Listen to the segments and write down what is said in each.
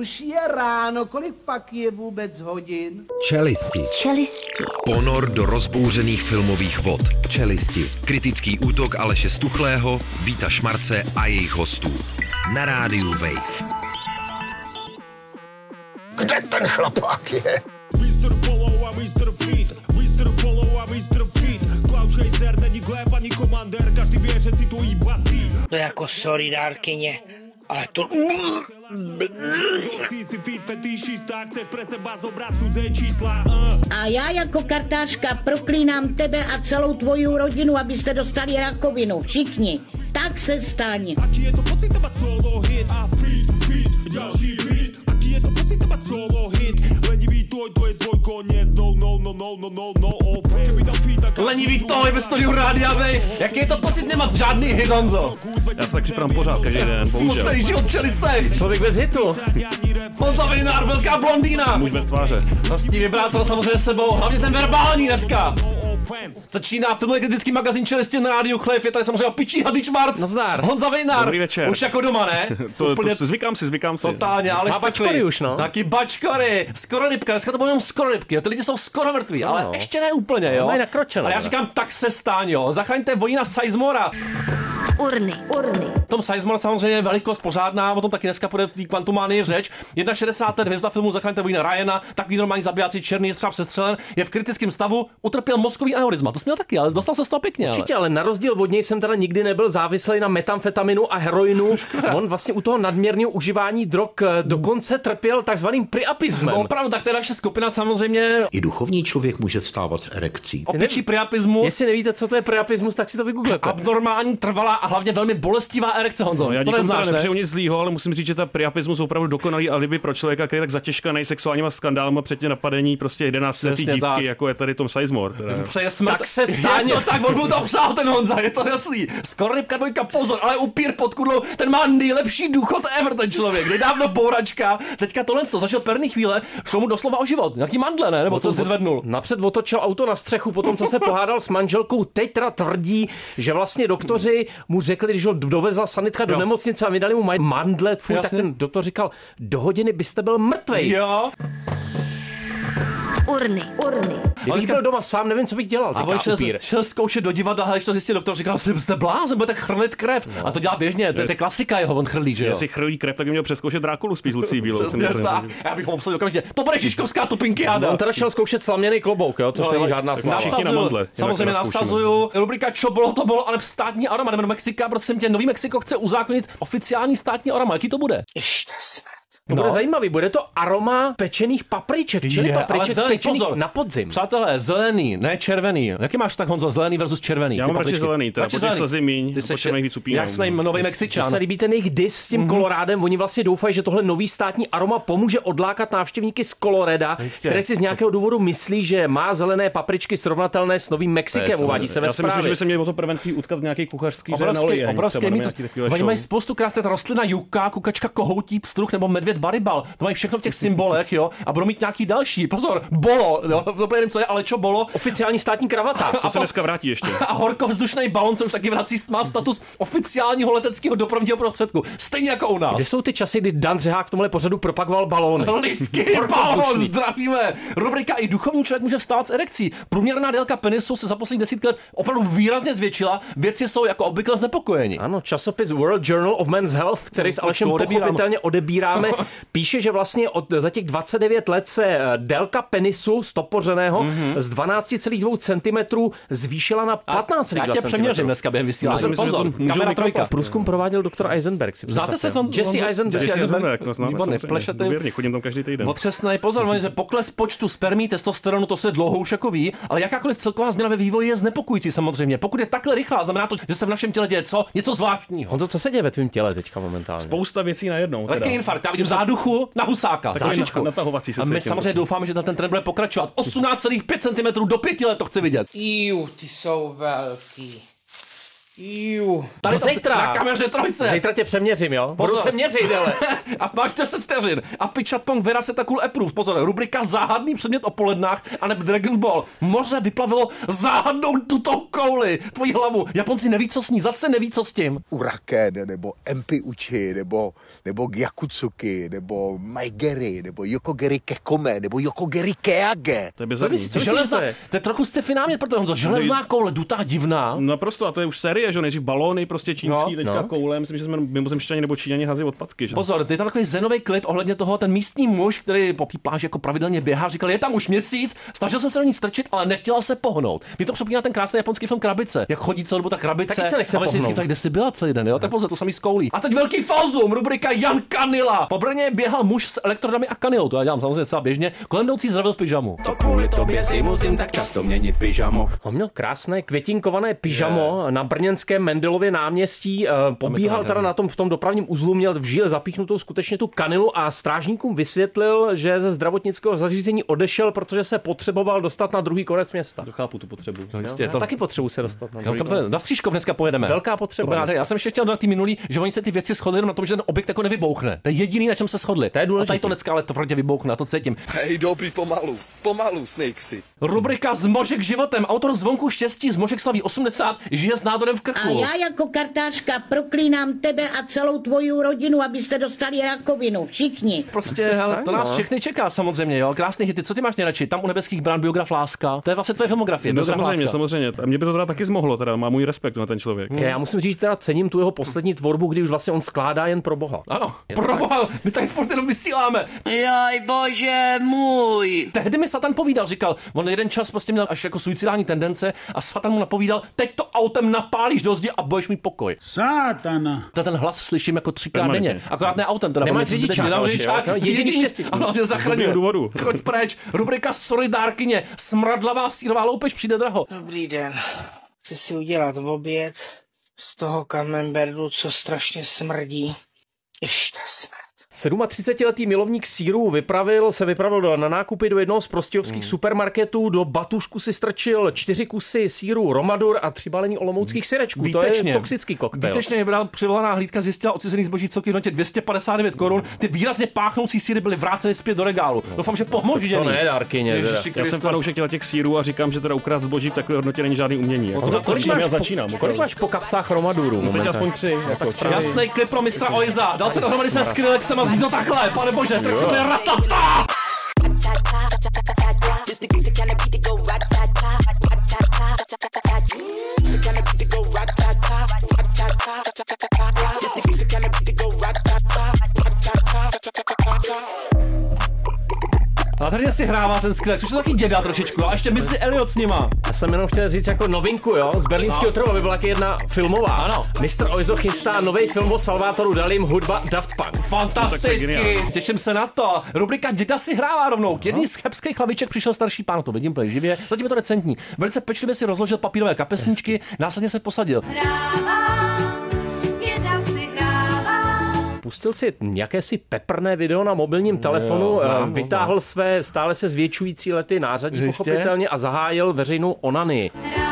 už je ráno, kolik pak je vůbec hodin? Čelisti. Čelisti. Ponor do rozbouřených filmových vod. Čelisti. Kritický útok Aleše Stuchlého, Víta Šmarce a jejich hostů. Na rádiu Wave. Kde ten chlapák je? Mr. Follow a Mr. Feed Mr. Follow a Mr. Feed Cloud Chaser není Gleb ani si ty No jako sorry, dárkyně, ale to... Si si feed fetišista Chceš pre seba zobrať cudzé čísla uh. A já jako kartářka proklínám tebe a celou tvoji rodinu, abyste dostali rakovinu. Všichni. Tak se staň. Aký je to pocit solo hit A feed, feed, ďalší feed Aký je to pocit solo hit Lenivý tvoj, to je tvoj koniec No, no, no, no, no, no, no offense Lenivý to je ve studiu Rádia Wave. Jaký je to pocit nemat žádný hit, Honzo? Já se tak připravám pořád každý den, bohužel. Smutný život čelistej. Člověk bez hitu. Honza Vejnár, velká blondýna. Muž bez tváře. Vlastní vibrátor samozřejmě sebou, hlavně ten verbální dneska. Začíná filmový kritický magazín Čelisti na rádiu Chlev, je tady samozřejmě pičí Hady Šmarc. Nazdar. Honza Vejnár. Dobrý večer. Už jako doma, ne? To, to, zvykám si, zvykám si. Totálně, ale bačkory už, no. Taky bačkory. Skoro rybka, dneska to budou jenom skoro rybky, jo. Ty lidi jsou skoro mrtví, ale Ano. ještě ne úplně, jo. Mají nakročeno, Ale já teda. říkám, tak se stáň, jo. Zachraňte vojína Sizemora. Urny. Urny. Tom Sizemore samozřejmě je velikost pořádná, o tom taky dneska bude v té kvantumánii řeč. 61. hvězda filmu Zachraňte vojína Ryana, takový normální zabijáci černý třeba přestřelen, je v kritickém stavu, utrpěl mozkový aneurizma. To směl taky, ale dostal se z toho pěkně. Ale. Určitě, ale na rozdíl od něj jsem teda nikdy nebyl závislý na metamfetaminu a heroinu. On vlastně u toho nadměrného užívání drog eh, dokonce trpěl takzvaným priapismem. No, opravdu, tak to je naše skupina samozřejmě I duchovní člověk může vstávat s erekcí. opičí priapismus, Jestli nevíte, co to je priapismus, tak si to vygooglete. abnormální, trvalá a hlavně velmi bolestivá erekce, Honzo. No, já to neznáš, ne? nepřeju nic zlýho, ale musím říct, že ta priapismus je opravdu dokonalý alibi pro člověka, který je tak zatěžkaný sexuálníma skandálama předtě napadení prostě 11 letý Přesně tak. dívky, jako je tady Tom Sizemore. Teda. Přeje smrt. Tak se stane. Je to tak, on mu to přál ten Honza, je to jasný. Skoro rybka dvojka, pozor, ale upír pod kudlou, ten má nejlepší důchod ever, ten člověk. Nedávno bouračka, teďka tohle to zažil perný chvíle, šlo mu doslova o život. Nějaký mandle, ne? Nebo co si zvednul? Napřed otočil auto na střechu, potom co se pohádal s manželkou, teď teda tvrdí, že vlastně doktoři mu řekli, když ho dovezla sanitka do Jo. nemocnice a vydali mu mandle, tak ten doktor říkal, do hodiny byste byl mrtvej. Jo. Urny. Urny. Kdybych byl doma sám, nevím, co bych dělal, A on šel, šel zkoušet do divadla, ale když to zjistil doktor, říkal, že jste blázen, budete chrlit krev. A to dělá běžně, to je, to je klasika jeho, on chrlí, že jo? Jestli chrlí krev, tak by měl přeskoušet Drákulu spíš Lucí Bílou. Já bych ho obsadil okamžitě. To bude Žižkovská topinkiáda. On teda šel zkoušet slaměný klobouk, jo, což No, není žádná sláva. jinak samozřejmě nasazuju. Rubrika Čo bylo, to bylo, ale státní aroma. Jdeme do Mexika, prosím tě, Nový Mexiko chce uzákonit oficiální státní aroma. Jaký to bude? Ještě smrt. To bude zajímavý, bude to aroma pečených papriček, čili Je, papriček zelený, pečených pozor. na podzim. Přátelé, zelený, ne červený. Jaký máš tak, Honzo, zelený versus červený? Já mám radši zelený, teda, Radši zelený. slzy míň, Ty po červených víc upínám. Jasný, nový Mně Mexičan. se líbí ten jejich dis s tím kolorádem. Oni vlastně doufají, že tohle nový státní aroma pomůže odlákat návštěvníky z Coloreda, Jistě. které si z nějakého důvodu myslí, že má zelené papričky srovnatelné s novým Mexikem. Uvádí se ve Já si myslím, že by se měli o to prvenství utkat v nějaký kuchařský Obrovský, obrovský Oni mají spoustu krásných rostlina, juka, kukačka, kohoutí, pstruh nebo medvěd baribal. To mají všechno v těch symbolech, jo. A budou mít nějaký další. Pozor, bolo, jo. To nevím, co je, ale čo bolo. Oficiální státní kravata. To se dneska vrátí ještě. A horkovzdušný balon se už taky vrací, má status oficiálního leteckého dopravního prostředku. Stejně jako u nás. Kde jsou ty časy, kdy Dan Řehák v tomhle pořadu propagoval balóny? Lidský balon, zdravíme. Rubrika i duchovní člověk může vstávat z erekcí. Průměrná délka penisu se za poslední desítky let opravdu výrazně zvětšila. Věci jsou jako obvykle znepokojeni. Ano, časopis World Journal of Men's Health, který s to Alešem pochopitelně odebíráme, píše, že vlastně od, za těch 29 let se eh, délka penisu stopořeného Mhm. z 12,2 cm zvýšila na 15,2 Já tě cm. přeměřím dneska během Já vysílání. že Pozor, to kamera trojka. Průzkum prováděl doktor Eisenberg. Si Znáte se son, Jesse Eisenberg. Jesse Eisenberg? No známe Výborně, samozřejmě. plešete. Důvěrně, chodím tam každý týden. Otřesnej pozor, oni se pokles počtu spermí, testosteronu, to se dlouho už jako ví, ale jakákoliv celková změna ve vývoji je znepokojící samozřejmě. Pokud je takhle rychlá, znamená to, že se v našem těle děje co? Něco zvláštního. Honzo, co se děje ve tvém těle teďka momentálně? Spousta věcí najednou. teda. Lehký infarkt, já vidím záduchu na husáka. Zážičku. natahovací se A my samozřejmě doufáme, že ten trend bude pokračovat. 18,5 cm do 5 let to chci vidět. Iu, ty jsou velký. Jú. Tady No zítra. Na kameře trojce. Zítra tě přeměřím, jo? Budu Pozor. se měřit, ale. A máš 10 vteřin. A Pičatpong Vera se cool approve. Pozor, rubrika Záhadný předmět o polednách a nebo Dragon Ball. Moře vyplavilo záhadnou tutou kouli. Tvoji hlavu. Japonci neví, co s ní. Zase neví, co s tím. Uraken, nebo Empi Uchi, nebo, nebo Gyakutsuki, nebo Maigeri, nebo Yokogeri Kekome, nebo Yokogeri Keage. To je bizarní. Co myslíš, Železná, to je? to je trochu sci-fi námět, protože Honzo, železná koule, dutá divná. Naprosto, a to je už série, že jo, nejdřív balóny prostě čínský, No, no, teďka no. no. koule, myslím, že jsme mimozemšťani nebo číňani hází odpadky, že? Pozor, je tam takový zenový klid ohledně toho, ten místní muž, který po té pláži jako pravidelně běhá, říkal, je tam už měsíc, snažil jsem se do ní strčit, ale nechtěla se pohnout. Mě to připomíná ten krásný japonský film Krabice, jak chodí celou dobu ta krabice. Taky se nechce a my si vždycky pohnout. tak, kde jsi byla celý den, jo? Tak pozor, to samý z koulí. A teď velký falzum, rubrika Jan Kanila. Po Brně běhal muž s elektrodami a kanilou, to já dělám samozřejmě celá běžně. Kolem jdoucí zdravil v pyžamu. To kvůli tobě si musím tak často měnit pyžamo. On měl krásné květinkované pyžamo na brněnském Mendelově náměstí. eh, Pobíhal teda na tom v tom dopravním uzlu, měl v žíle zapíchnutou skutečně tu kanilu a strážníkům vysvětlil, že ze zdravotnického zařízení odešel, protože se potřeboval dostat na druhý konec města. Chápu tu potřebu. No, Jo, jistě, to... taky potřebuji se dostat na druhý konec. to, na Střížkov dneska pojedeme. Velká potřeba Dobrá, já jsem ještě chtěl dodat ty minulý, že oni se ty věci shodli jenom na tom, že ten objekt jako nevybouchne. To je jediný, na čem se shodli. To je A tady to dneska ale tvrdě vybouchne, a to cítím. Hej, dobrý, pomalu, pomalu, Snakesy. Rubrika Zmožek životem. Autor zvonku štěstí Zmožek slaví 80, žije s nádorem v A krku. já jako kartářka proklínám tebe a celou tvoji rodinu, abyste dostali rakovinu. Všichni. Prostě, hele, stane, to nás no. všechny čeká samozřejmě, jo. Krásný hity. Co ty máš nejradši? Tam u nebeských brán biograf Láska. To je vlastně tvoje filmografie. No samozřejmě, Láska. samozřejmě. A mě by to teda taky zmohlo, teda má můj respekt na ten člověk. Já musím říct, teda cením tu jeho poslední tvorbu, kdy už vlastně on skládá jen pro Boha. Ano, proboha, my tady furt jenom vysíláme. Jaj, bože můj. Tehdy mi Satan povídal, říkal, on jeden čas prostě měl až jako suicidální tendence a Satan mu napovídal, teď to autem napálíš do zdi a budeš mít pokoj. Sátana. To ten hlas slyším jako třikrát denně. Akorát ne autem, teda. Nemáš řidičák, nemám ale že řidičák. A hlavně zachraňuje. důvodu. Choď preč. Rubrika Solidárkyně. Smradlavá sírová loupež přijde draho. Dobrý den. Chci si udělat oběd z toho kamemberdu, co strašně smrdí. Ještě smrt. 37-letý milovník sírů vypravil, se vypravil do, na nákupy do jednoho z prostějovských supermarketů, do batušku si strčil čtyři kusy síru Romadur a tři balení olomouckých syrečků. To je toxický koktejl. Výtečně vybral přivolaná hlídka, zjistila odcizený zboží v celkově hodnotě 259 korun. Ty výrazně páchnoucí síry byly vráceny zpět do regálu. Doufám, že pomožděný. To ne, dárkyně. Já jsem fanoušek těla těch sírů a říkám, že teda ukrást zboží v takové hodnotě není žádný umění. Jako, Honzo, kolik, Začínám, máš já po, začínám. kolik máš po kapsách Romaduru? No, teď aspoň tři. Jako, tři. Jasný klip pro mistra Oiza. Dal se dohromady se Skrillexem a zní to takhle. Pane bože, tak se jmenuje Ratata. A tady si hrává ten Skrillex, už je to taky děda trošičku, a ještě Missy Elliot s nima. Já jsem jenom chtěl říct jako novinku, jo, z berlínského No. trhu, aby byla taky jedna filmová. Ano. Mr. Oizo chystá nový film o Salvatoru Dalim, hudba Daft Punk. No, Fantasticky, geniální. těším se na to. Rubrika Děda si hrává rovnou. K jedný z chebských hlaviček přišel starší pán, to vidím živě. Zatím je to recentní. Velice pečlivě si rozložil papírové kapesníčky, následně se posadil. Pustil si jakési peprné video na mobilním telefonu, Jo, eh, znám vytáhl své stále se zvětšující lety nářadí Jistě. pochopitelně a zahájil veřejnou onany. Děda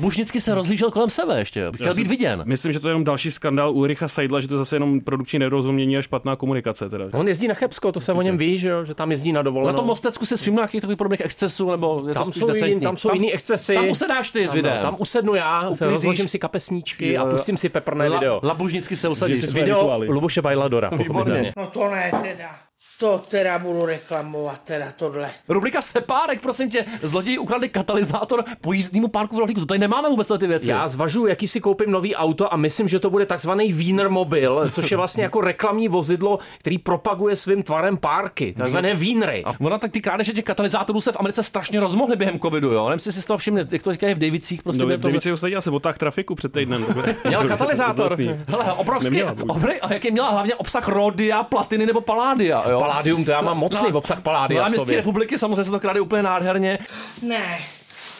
Labužnicky se rozlížel kolem sebe ještě, chtěl Já být si viděn. Myslím, že to je jenom další skandál Ulricha Seidla, že to je zase jenom produkční nedorozumění a špatná komunikace. Teda. On jezdí na Chebsko, to se o něm ví, že, jo, že tam jezdí na dovolenou. Na tom Mostecku se všiml nějakých takových podobných excesů, nebo je to tam spíš jsou, jiný, tam jsou jiný excesy. Tam usedáš ty s Ano, videem. Tam usednu já, rozložím si kapesníčky a Jo, jo. pustím si peprné La- video. Labužnicky se usadíš. Video Luboše Bajladora, pochopitelně. No to ne teda. To teda budu reklamovat, teda tohle. Rubrika Sepárek, prosím tě, zloději ukradli katalyzátor pojízdnímu párku v rohlíku. To tady nemáme vůbec ty věci. Já zvažuji, jaký si koupím nový auto a myslím, že to bude takzvaný Wiener Mobil, což je vlastně jako reklamní vozidlo, který propaguje svým tvarem párky, takzvané Wienery. A ona tak ty krádeže těch katalyzátorů se v Americe strašně rozmohly během covidu, jo. Nevím, jestli si z toho všimli, jak to říkají v Davicích, prostě No, to... Davici ostatně asi otáh trafiku před týdnem. Měl katalyzátor. Hele, obrovský, Neměla, obry, a jaký měla hlavně obsah rodia, platiny nebo paládia, jo? Paládium, to já mám mocný No, obsah paládia Na v sobě. republiky samozřejmě se to kráde úplně nádherně. Ne,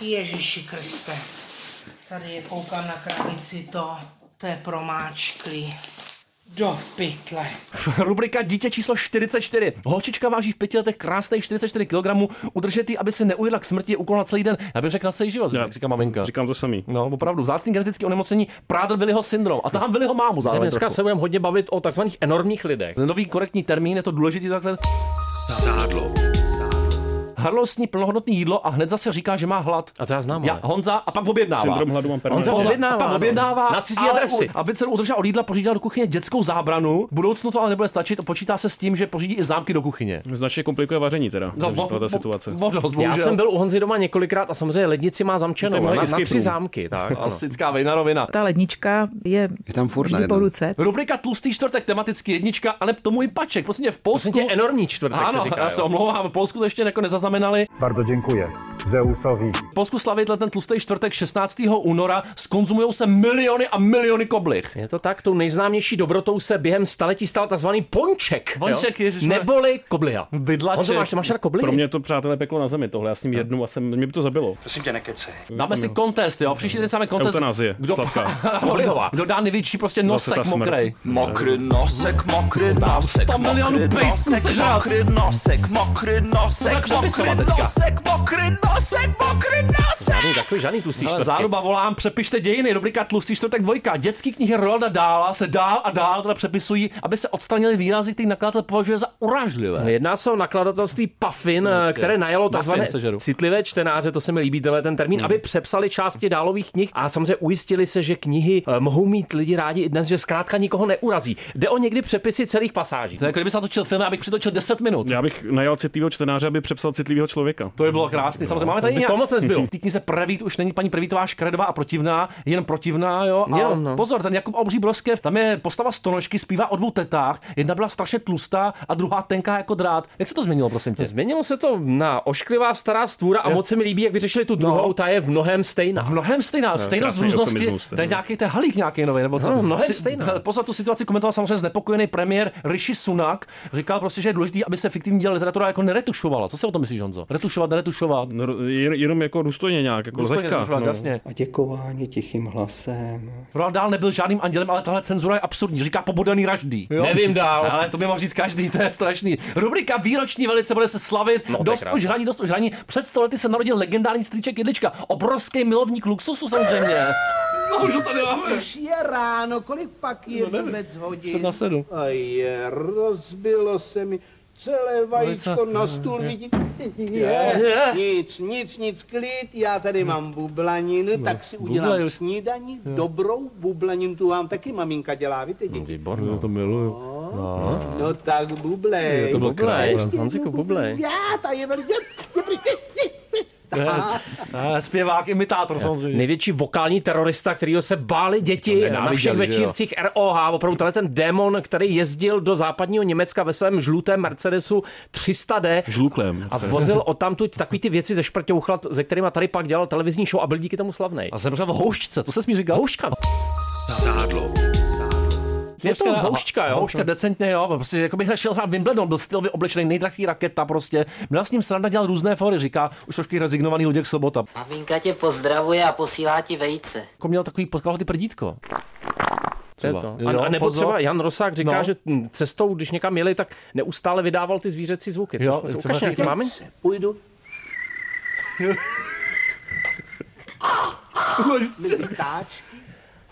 Ježíši Kriste. Tady je koukám na krabici to, to je promáčklý. Do pytle. Rubrika Dítě číslo 44. Holčička váží v pěti letech krásných 44 kg. Udržet ji, aby se neujela k smrti, úkol na celý den. Já bych řekl na celý život, jak říká maminka. Říkám to samý. No, opravdu. Vzácný genetický onemocnění Prader Williho syndrom. A tam Williho mámu zároveň. dneska trochu. se budeme hodně bavit o takzvaných enormních lidech. Nový korektní termín, je to důležitý takhle. Sádlo. Harlostní plnohodnotný jídlo a hned zase říká, že má hlad. A to já znám. Já. Honza a pak objednává. Syndrom hladu mám Honza objednává, A pak objednává. Na cizí ale adresy. u- Aby se udržel od jídla, pořídil do kuchyně dětskou zábranu. V budoucnu to ale nebude stačit. Počítá se s tím, že pořídí i zámky do kuchyně. Značně komplikuje vaření teda, No, no, bo- ta bo- situace. Vodost, Já jsem byl u Honzy doma několikrát a samozřejmě lednici má zamčenou je na, na tři zámky. Tak. Klasická vejna rovina. Ta lednička je, Je tam furt vždy po ruce. Rubrika Tlustý čtvrtek, tematicky jednička, ale k tomu i paček. Prosím tě, v Polsku... Prosím tě, enormní čtvrtek ano, se říká. já se omlouvám, v Polsku to ještě jako nezaznamenali. Bardzo dziękuję. Zeusowi. V Polsku slaví ten tlustý čtvrtek 16. února, skonzumují se miliony a miliony koblich. Je to tak, tou nejznámější dobrotou se během staletí stal takzvaný ponček. Ponček, jo? ježišmarja. Neboli kobliha. Bydlaček. Honzo, máš, máš rád koblihy? Pro mě to přátelé peklo na zemi, tohle já s ním jednu a jsem, mě by to zabilo. Prosím tě, nekecej. Dáme si kontest, jo. Příští den máme kontest. Eutanázie, Kdo, sladká. kdo, kdo dá největší prostě nosek mokrej. Mokry nosek, mokry nosek, 100 milionů pejsků nosek, sežrat. mokry nosek, mokry nosek, mokry teďka. nosek, mokry nosek, mokry nosek. Žádný takový, žádný tlustý Ale čtvrtky. záruba volám, přepište dějiny, rubrika Tlustý čtvrtek dvojka. Dětský knihy Rolanda Dála se dál a dál teda přepisují, aby se odstranili výrazy, který nakladatel považuje za urážlivé. Jedná se o nakladatelství Puffin, Jasně. které najalo Muffin takzvané sežeru. citlivé čtenáře, to se mi líbí tenhle ten termín, aby přepsali části dálových knih a samozřejmě ujistili se, že knihy eh, mohou mít lidi rádi i dnes, že zkrátka nikoho neurazí. Jde o někdy přepisy celých pasáží. To je jako kdyby se natočil film, abych přitočil 10 minut. Já bych najal citlivého čtenáře, aby přepsal citlivého člověka. To by bylo krásný. Samozřejmě máme tady By toho moc nezbylo. Té knize Prevít už není paní Prevítová škredová a protivná, jen protivná, jo. A Jenom, no. pozor, ten Jakub Obří Broskev, tam je postava stonožky, zpívá o dvou tetách. Jedna byla strašně tlustá a druhá tenká jako drát. Jak se to změnilo, prosím tě? Změnilo se to na ošklivá stará stvůra a Jo. moc se mi líbí, jak vyřešili tu druhou, No. ta je v mnohem stejná. V mnohem stejná, stejnost v krásný různosti. To je ten. nějaký to je halík nějaký nový, nebo co? No, mnohem Si- stejná. hele, Pozor, tu situaci komentoval samozřejmě znepokojený premiér Rishi Sunak. Říkal prostě, že je důležité, aby se fiktivní děl literatura jako neretušovala. Co si o tom myslíš, Honzo? Retušovat, neretušovat. No, jen- jenom jako důstojně nějak, jako Důstojně lehka. retušovat, no. jasně. A děkování tichým hlasem. Roald Dahl nebyl žádným andělem, ale tahle cenzura je absurdní. Říká pobodaný raždý. Jo? Nevím dál. Ale to by mohl říct každý, to je strašný. Rubrika výroční velice bude se slavit. No, to dost už hraní, dost už hraní. Před sto lety se narodil legendární strýček Jedlička. Obrovský milovník luxusu samozřejmě. No, už ho tady máme. Už je ráno, kolik pak je No, vůbec hodin? Sedm na sedm. A je, rozbilo se mi celé vajíčko na stůl, vidíte? Je. Nic, nic, nic, klid, já tady mám bublaninu, tak si udělám bublej. snídaní, dobrou bublaninu, tu vám taky maminka dělá, víte, děti? Výborně. to miluju. No, no tak bublej. to byl král. Honziku, bublej. Já, ta je velice... Eh, Zpěvák, imitátor samozřejmě. Největší vokální terorista, kterýho se báli děti na všech večírcích ROH. Opravdu tenhle ten démon, který jezdil do západního Německa ve svém žlutém Mercedesu 300D Žluklem. a vozil o tamtud takový ty věci ze šprťouchlat, ze kterými tady pak dělal televizní show a byl díky tomu slavný. A zemřel v houšťce, to se smí říkat? Houška. Sádlo. Je to houšťka, jo? Houšťka decentně, jo. Prostě jako bych šel hrát Wimbledon, byl stylově oblečený, nejdražší raketa prostě. Měl s ním sranda, dělal různé fory, říká už trošku rezignovaný Luděk Sobota. Maminka tě pozdravuje a posílá ti vejce. Jako měl takový potkal ty prdítko. Třeba. to. Jo, A, a nebo pozor. třeba Jan Rosák říká, No. že cestou, když někam jeli, tak neustále vydával ty zvířecí zvuky. Jo, co, třeba ukaž nějaký máme? Půjdu.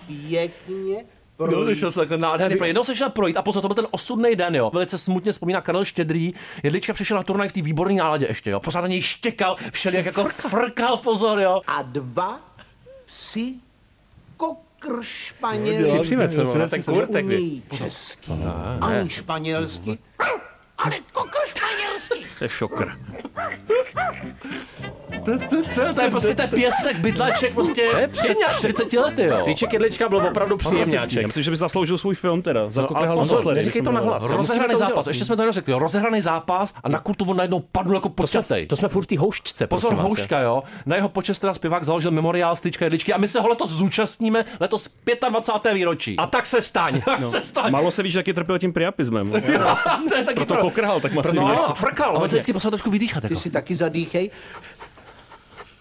Pěkně, No, projít. šel se ten nádherný projít. Jednou se šel projít a pozor, to byl ten osudný den, jo. Velice smutně vzpomíná Karel Štědrý. Jedlička přišel na turnaj v té výborné náladě ještě, jo. Pořád na něj štěkal, všelijak jako frkal, pozor, jo. A dva psi kokr Si španělský. přived se, no, ten kurtek, česky, ani španělsky, ale kokr španělsky. To je šokr. To je prostě ten pěsek, bydlaček, prostě To je před příjemňák. 40 lety, jo. Stýček Jedlička byl opravdu příjemňáček. Myslím, že by zasloužil svůj film teda. Za No, no, ale pozor, naposledy. neříkej to nahlas. Rozehraný zápas, ještě jsme to neřekli, jo. Rozehraný zápas a na kultu on najednou padl jako počatej. To jsme furt v té houšťce, Pozor, houška, jo. Na jeho počest teda zpěvák založil memoriál Styčka Jedličky a my se ho letos zúčastníme, letos 25. výročí. A tak se staň. tak se stane. Málo se víš, jak je trpěl tím priapismem. Proto pro- pokrhal tak masivně. No, a frkal. A on se vždycky poslat trošku vydýchat. Ty Jako. si taky zadýchej.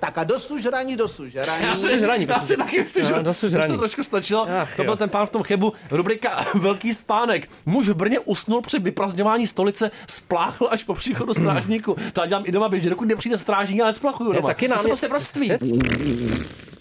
tak a dost už žraní, dost už žraní. Já si, já si taky myslím, že No, dost už žraní. to trošku stačilo. Ach, to byl jo. ten pán v tom chebu. Rubrika Velký spánek. Muž v Brně usnul při vyprazňování stolice, spláchl až po příchodu strážníku. To já dělám i doma běžně, dokud nepřijde strážník, já nesplachuju je doma. taky to se prostě.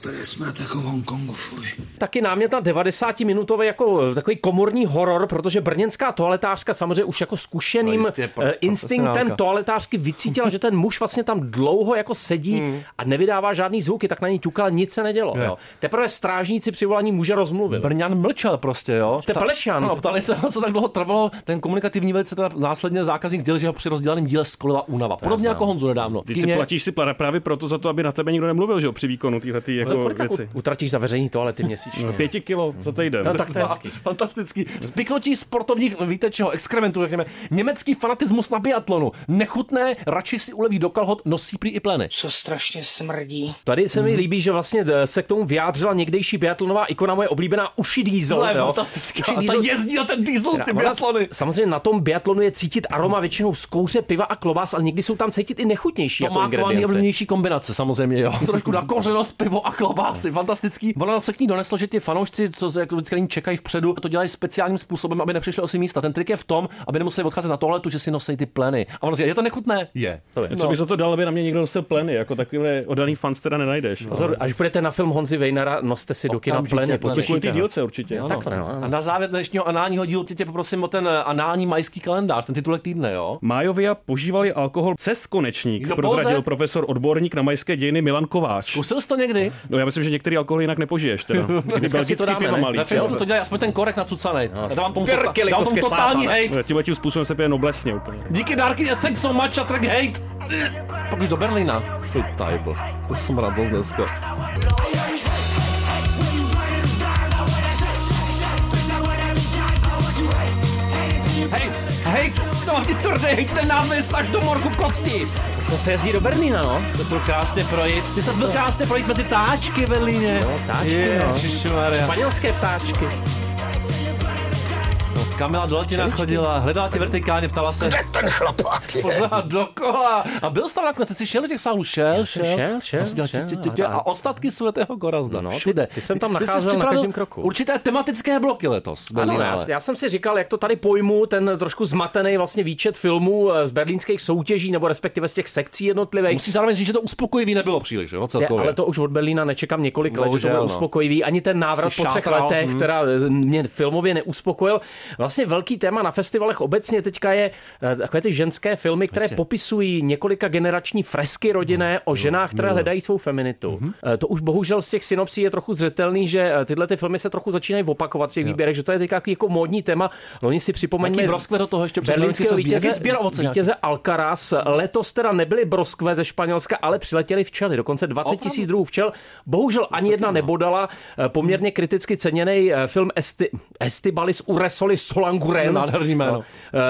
Tady je smrt jako v Hongkongu, fuj. Taky námět na 90-minutový jako takový komorní horor, protože brněnská toaletářka samozřejmě už jako zkušeným No jistě, pro- eh, instinktem toaletářky vycítila, že ten muž vlastně tam dlouho jako sedí a nevydává žádný zvuky, tak na něj ťukal, nic se nedělo. Je. Jo. Teprve strážníci při volání muže rozmluvili. Brňan mlčel prostě, jo. To je Pta- Pelešan. Ano, ptali se, ho, co tak dlouho trvalo. Ten komunikativní velice teda následně zákazník sdělil, že ho při rozděleném díle skolila únava. Podobně jako Honzu nedávno. Teď si platíš si právě proto za to, aby na tebe nikdo nemluvil, že jo, při výkonu téhle Za jako kolik věci. utratíš za veřejný toalety měsíčně? No, pěti kilo za týden. No, tak to je No. Fantastický. Spiknutí sportovních, víte čeho, exkrementů, řekněme. Německý fanatismus na biatlonu. Nechutné, radši si uleví do kalhot, nosí prý i pleny. Co strašně smrdí. Tady se Mhm. mi líbí, že vlastně eh, se k tomu vyjádřila někdejší biatlonová ikona, moje oblíbená Uši Diesel. To jo. fantastické. Uši A ta Diesel- jezdí na ten diesel, ty Ona- biatlony. Samozřejmě na tom biatlonu je cítit aroma většinou z kouře, piva a klobás, ale někdy jsou tam cítit i nechutnější To jako má to kombinace, samozřejmě, jo. Trošku na kořenost, pivo a klobásy, fantastický. Ono se k ní doneslo, že ty fanoušci, co se jako vždycky čekají vpředu, to dělají speciálním způsobem, aby nepřišli o si místa. Ten trik je v tom, aby nemuseli odcházet na toaletu, že si nosí ty pleny. A ono říká, je to nechutné? Je. To je. Co by za to dal, aby na mě někdo nosil pleny, jako takovýhle odaný fans teda nenajdeš. Pozor, až budete na film Honzi Vejnara, noste si do kina té ho. dílce určitě. Jo, Ano. takhle, no, ano. A na závěr dnešního análního dílu tě, tě poprosím o ten eh, anální majský kalendář, ten titulek týdne, jo? Májovia požívali alkohol přes konečník, Kdo prozradil pouze? profesor odborník na majské dějiny Milan Kovář. Zkusil jsi to někdy? No já myslím, že některý alkohol jinak nepožiješ. Teda. Kdyby Dneska si to belgický dáme, pivo malý. Ve Finsku to dělají aspoň ten korek dávám tomu, Pirky, tota- dávám totální hate. No, Tímhle tím způsobem se pije noblesně úplně. Díky dárky, thanks so much a track hate. Pak už do Berlína. Fitajbo. To jsem rád zase dneska. Hej, hej, to ty tvrdý, hej, ten náměst až do morku kosti. To se jezdí do Berlína, no. Se byl krásně projít. Ty se byl krásně projít mezi ptáčky v Berlíně. No, ptáčky, no. Ježišmarja. Španělské ptáčky. Kamila do Latina Čeličky. chodila, hledala tě vertikálně, ptala se. Kde ten chlapák je? Pořád dokola. A byl jsi tam nakonec, ty jsi šel do těch sálů, šel, jsem šel, šel, Prostě šel. tě- tě- tě- A- ostatky svatého Gorazda, No, ty- všude. ty jsem tam nacházel na každém kroku. Určité tematické bloky letos. Ano, já, já jsem si říkal, jak to tady pojmu, ten trošku zmatený vlastně výčet filmů eh, z berlínských soutěží, nebo respektive z těch sekcí jednotlivých. Musíš zároveň říct, že to uspokojivý nebylo příliš, jo, Je, celkově. ale to už od Berlína nečekám několik let, že to bude no. uspokojivý. Ani ten návrat Jsi po třech šátral, letech, hm. která eh, mě filmově neuspokojil. Vlastně velký téma na festivalech obecně teďka je eh, takové ty ženské filmy, které Jasně. popisují několika generační fresky rodinné o ženách, které hledají svou feminitu. Eh, To už bohužel z těch synopsí je trochu zřetelný, že eh, tyhle ty filmy se trochu začínají opakovat v těch výběrech, že to je teďka takový jako módní téma. Loni si připomeňme broskve do toho ještě berlínského vítěze, Jaký sběr ovoce nějaký? vítěze Alcaraz. Letos teda nebyly broskve ze Španělska, ale přiletěli včely. Dokonce 20 tisíc druhů včel. Bohužel ani jedna nebodala. Poměrně kriticky ceněný film Esti, Estibalis Uresoli Solanguren. Nádherný jméno. No,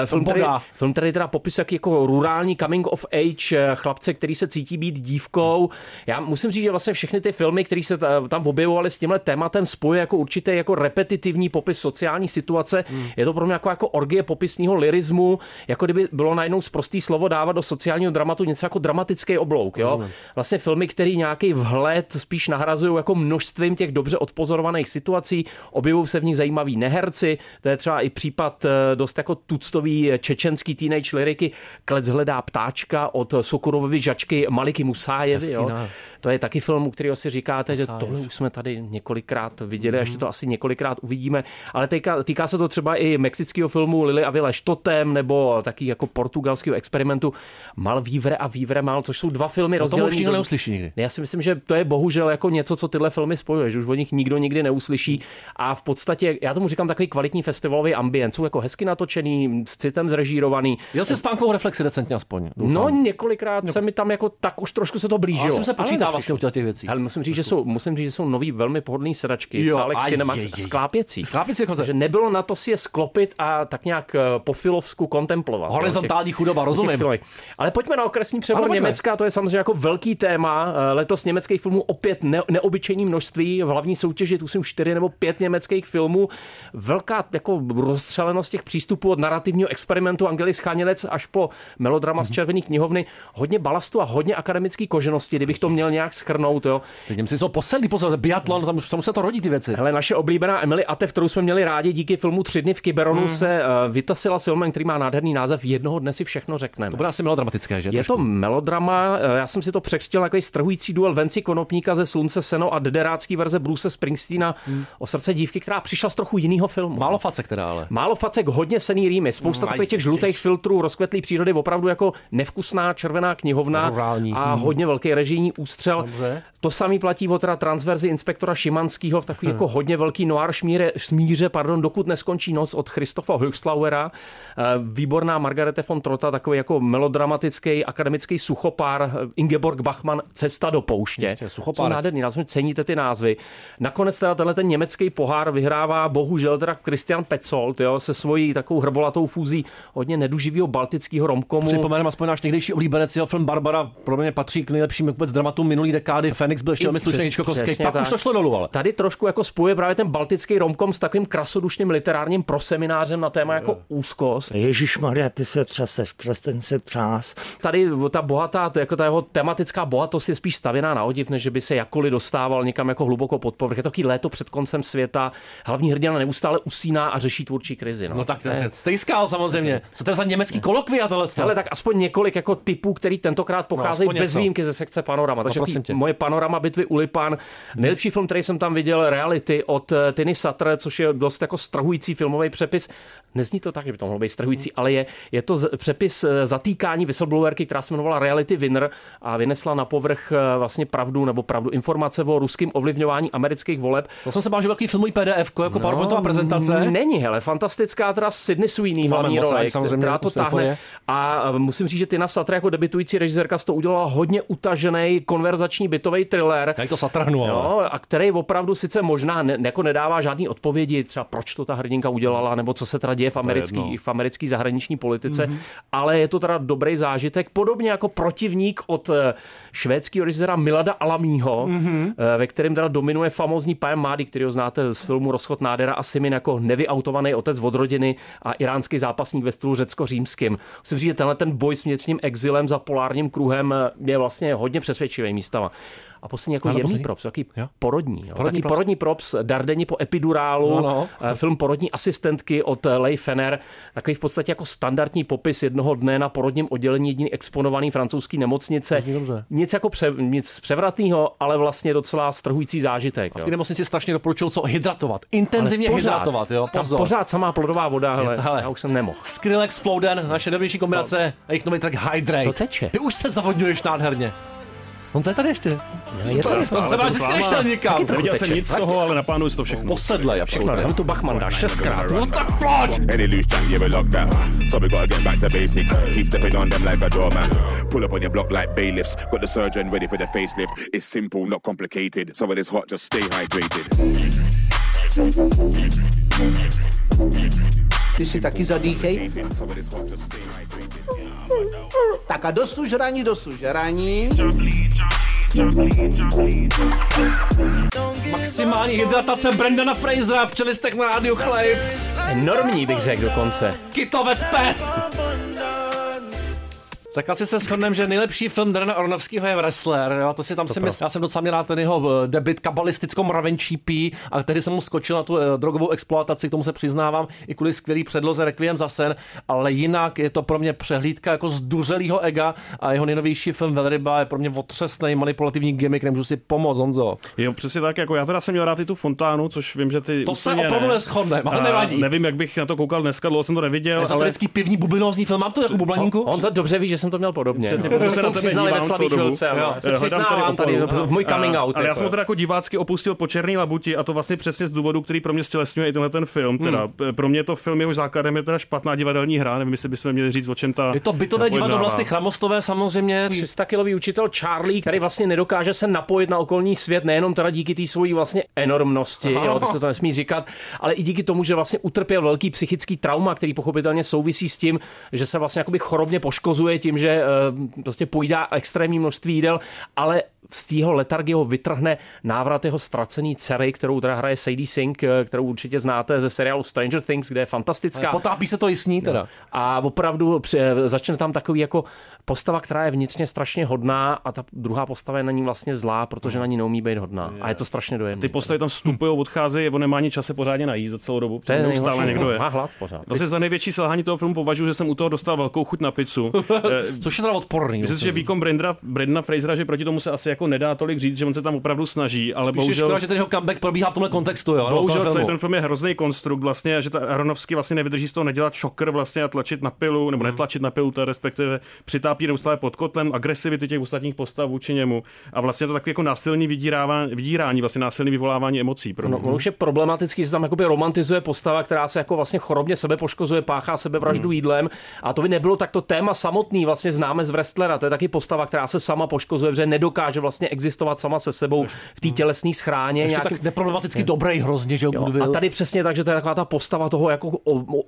eh, Film, který, film, který teda popisuje jak jako rurální coming of age eh, chlapce, který se cítí být dívkou. Já musím říct, že vlastně všechny ty filmy, které se ta- tam objevovaly s tímhle tématem, spojuje jako určitý jako repetitivní popis sociální situace. Hmm. Je to pro mě jako, jako orgie popisního lirismu, jako kdyby bylo najednou zprostý slovo dávat do sociálního dramatu něco jako dramatický oblouk. Jo? Rozumím. Vlastně filmy, který nějaký vhled spíš nahrazují jako množstvím těch dobře odpozorovaných situací, objevují se v nich zajímaví neherci, to je třeba i případ eh, dost jako tuctový čečenský teenage liriky Klec hledá ptáčka od Sokurovy žačky Maliky Musájevy. Jo? To je taky film, u kterého si říkáte, že tohle už jsme tady několikrát viděli a ještě to asi několikrát uvidíme. Ale týká, týká se to třeba i mexického filmu Lily a Vile Štotem nebo taky jako portugalského experimentu Mal Vívre a Vívre Mal, což jsou dva filmy No to rozdělené. už nikdo neuslyší nikdy. Já si myslím, že to je bohužel jako něco, co tyhle filmy spojuje, že už o nich nikdo nikdy neuslyší. A v podstatě, já tomu říkám takový kvalitní festivalový ambient, jsou jako hezky natočený, s citem zrežírovaný. Jel jsi spánkovou reflexi decentně aspoň. doufám. No, několikrát se mi tam jako tak už trošku se to blížilo. Ale jsem se počítá Ale vlastně u těch věcí. Ale musím říct, že jsou, musím říct, že jsou nový velmi pohodlný sedačky Jo, v sálech Cinemax jej. sklápěcí. Sklápěcí dokonce. Takže nebylo na to si je sklopit a tak nějak eh, po filovsku kontemplovat. Horizontální chudoba, rozumím. Ale pojďme na okresní přebor. Německa, to je samozřejmě jako velký téma. Eh, Letos německých filmů opět ne, neobyčejný množství. V hlavní soutěži tu jsou čtyři nebo pět německých filmů. Velká jako rozstřelenost těch přístupů od narrativního experimentu Angelis Schanilec až po melodrama Mhm. z červené knihovny. Hodně balastu a hodně akademické koženosti, kdybych to měl nějak nějak schrnout. Jo. Ty Němci jsou posedlí, pozor, biatlon, tam, tam se to rodí ty věci. Hele, naše oblíbená Emily Atev, kterou jsme měli rádi díky filmu Tři dny v Kyberonu, Mhm. se uh, vytasila s filmem, který má nádherný název Jednoho dne si všechno řekneme. To bude asi melodramatické, že? Je Trošku. to melodrama, eh, já jsem si to překřtil jako strhující duel Venci Konopníka ze Slunce, Seno a dederácký verze Bruce Springsteena o srdce dívky, která přišla z trochu jiného filmu. Málo facek teda, ale. Málo facek, hodně sený rýmy, spousta Maj, takových těch žlutých filtrů, rozkvetlý přírody, opravdu jako nevkusná červená knihovna Rurální. a Mhm. hodně velký režijní ústřel. Dobře. To samý platí o teda transverzi inspektora Šimanského v takový jako hodně velký noir šmíře, smíře, pardon, dokud neskončí noc od Christofa Höchslauera. Eh, Výborná Margarete von Trota, takový jako melodramatický akademický suchopár eh, Ingeborg Bachmann Cesta do pouště. Jistě, suchopár. Jsou nádherný, názvy, ceníte ty názvy. Nakonec teda tenhle ten německý pohár vyhrává bohužel teda Christian Petzold, jo, se svojí takovou hrbolatou fúzí hodně neduživého baltického romkomu. Připomeneme aspoň náš někdejší oblíbenec, jeho film Barbara, pro mě patří k nejlepším vůbec dramatům minulý dekády. Fenix byl ještě velmi slušný Přes- Hitchcockovský, pak tak. už to šlo dolů, ale. Tady trošku jako spojuje právě ten baltický romkom s takovým krasodušným literárním proseminářem na téma jako úzkost. Ježíš Maria, ty se třeseš, přestaň se třás. Tady ta bohatá, jako ta jeho tematická bohatost je spíš stavěná na odiv, než že by se jakkoliv dostával někam jako hluboko pod povrch. Je to takový léto před koncem světa. Hlavní hrdina neustále usíná a řeší tvůrčí krizi. No, No tak to je Stejskal samozřejmě. Co to je za německý kolokvia tohle? Ale tak aspoň několik jako typů, který tentokrát pocházejí aspoň bez něco. výjimky ze sekce Panorama. Takže No, prosím tě. moje panorama bitvy u Lipan. Nejlepší film, který jsem tam viděl, Reality od eh, Tiny Sutter, což je dost jako strhující filmový přepis. Nezní to tak, že by to mohlo být strhující, ale je, je to z- přepis eh, zatýkání whistleblowerky, která se jmenovala Reality Winner a vynesla na povrch eh, vlastně pravdu nebo pravdu informace o ruském ovlivňování amerických voleb. To jsem se bál, že velký filmový PDF, jako No, PowerPointová prezentace. Není, hele, fantastická teda Sydney Sweeney hlavní role, která to táhne. A musím říct, že Tina Sutter jako debitující režisérka z toho udělala hodně utažený konverzační bytový thriller. Jak to satrhnu, ale. Jo, a který opravdu sice možná ne, jako nedává žádný odpovědi, třeba proč to ta hrdinka udělala, nebo co se teda děje v americký, v americký zahraniční politice, Mhm. mm-hmm. ale je to teda dobrý zážitek, podobně jako protivník od eh, švédského režiséra Milada Alamího, Mhm. mm-hmm. ve kterém teda dominuje famózní Pam Madi, který ho znáte z filmu Rozchod Nádera a Simin jako nevyautovaný otec od rodiny a iránský zápasník ve stylu řecko-římským. Musím říct, že tenhle ten boj s vnitřním exilem za polárním kruhem eh, je vlastně hodně přesvědčivý místama. A poslední jako jemný poslední. props, takový Jo. porodní. Jo. Porodní Porodní, props. porodní props, Dardeni po epidurálu, No, no. eh, film Porodní asistentky od eh, Leigh Fener, takový v podstatě jako standardní popis jednoho dne na porodním oddělení jediný exponovaný francouzský nemocnice. Nic jako pře, nic převratného, ale vlastně docela strhující zážitek. V Jo. té nemocnici strašně doporučil, co hydratovat. Intenzivně Ale pořád, hydratovat, jo. tam Pozor. pořád samá plodová voda, hele, to, hele. já už jsem nemohl. Skrillex, Flowden, naše nejlepší kombinace a jejich nový track Hydrate. To teče. Ty už se zavodňuješ nádherně. On je tady ještě. je to tady. to se že jsi nešel nikam. Neviděl jsem nic z toho, ale naplánuju si to všechno. Posedlej, absolutně. Tam tu Bachman dá šestkrát. No tak pojď! Any loose yeah, we lock down. So we gotta get back to basics. Keep stepping on them like a doorman. Pull up on your block like bailiffs. Got the surgeon ready for the facelift. It's simple, not complicated. So when it's hot, just stay hydrated. Ty si taky zadýchej. Tak a dost žraní, dost žraní. Maximální hydratace Brendana Frasera v čelistech na rádiu Chlejv. Enormní bych řekl dokonce. Kytovec pes. Tak asi se shodneme, že nejlepší film Drana Aronovského je Wrestler. Jo? To si tam si myslím. Já jsem docela měl rád ten jeho eh, debit kabalistickou mravenčí a tehdy jsem mu skočil na tu eh, drogovou exploataci, k tomu se přiznávám, i kvůli skvělý předloze Requiem za sen, ale jinak je to pro mě přehlídka jako zduřelýho ega a jeho nejnovější film Velryba je pro mě otřesný manipulativní gimmick, nemůžu si pomoct, Honzo. Jo, přesně tak, jako já teda jsem měl rád i tu fontánu, což vím, že ty To se opravdu ne. neshodneme, ale nevadí. Nevím, jak bych na to koukal dneska, dlouho jsem to neviděl, ale pivní bublinózní film, mám to jako bublaníku? On za dobře ví, že jsem to měl podobně. Přesně, no. se na To tebe dívám celou dobu. Se přiznávám tady, v můj coming out. Ale já jako. jsem ho teda jako divácky opustil po Černý labuti a to vlastně přesně z důvodu, který pro mě stělesňuje i tenhle ten film. Teda, Hmm. Pro mě to film, jehož základem je teda špatná divadelní hra, nevím, jestli bychom měli říct, o čem ta Je to bytové divadlo vlastně chramostové samozřejmě. 300 kilový učitel Charlie, který vlastně nedokáže se napojit na okolní svět, nejenom teda díky té svojí vlastně enormnosti, Aha. jo, to se to nesmí říkat, ale i díky tomu, že vlastně utrpěl velký psychický trauma, který pochopitelně souvisí s tím, že se vlastně jakoby chorobně poškozuje tím, že uh, prostě pojídá extrémní množství jídel, ale z tého letargie ho vytrhne návrat jeho ztracený dcery, kterou teda hraje Sadie Sink, eh, kterou určitě znáte ze seriálu Stranger Things, kde je fantastická. Potápí se to i s ní teda. A opravdu při- začne tam takový jako postava, která je vnitřně strašně hodná a ta druhá postava je na ní vlastně zlá, protože na ní neumí být hodná. A je to strašně dojemné. Ty postavy tam vstupují, odcházejí, on nemá ani čas se pořádně najíst za celou dobu. To je neustále někdo no, je. má hlad pořád. Vlastně za největší selhání toho filmu považuji, že jsem u toho dostal velkou chuť na pizzu. Což je teda odporný. Myslím že výkon Brendra, Brendana Frasera, že proti tomu se asi jako nedá tolik říct, že on se tam opravdu snaží, ale Spíš bohužel... škoda, že ten jeho comeback probíhá v tomhle kontextu, jo. Bohužel celý ten film je hrozný konstrukt vlastně, že ta Aronovský vlastně nevydrží z toho nedělat šokr vlastně a tlačit na pilu, nebo netlačit na pilu, to respektive přitápí neustále pod kotlem agresivity těch ostatních postav vůči němu. A vlastně to takový jako násilný vydírávání, vydírání, vlastně násilný vyvolávání emocí. Pro No, on už je problematický, že tam jakoby romantizuje postava, která se jako vlastně chorobně sebe poškozuje, páchá sebevraždu Hmm. jídlem. A to by nebylo takto téma samotný, vlastně známe z wrestlera. To je taky postava, která se sama poškozuje, že nedokáže vlastně existovat sama se sebou v té tělesné schráně. Ještě tak neproblematicky dobrý hrozně, že jo, a tady přesně tak, že to je taková ta postava toho jako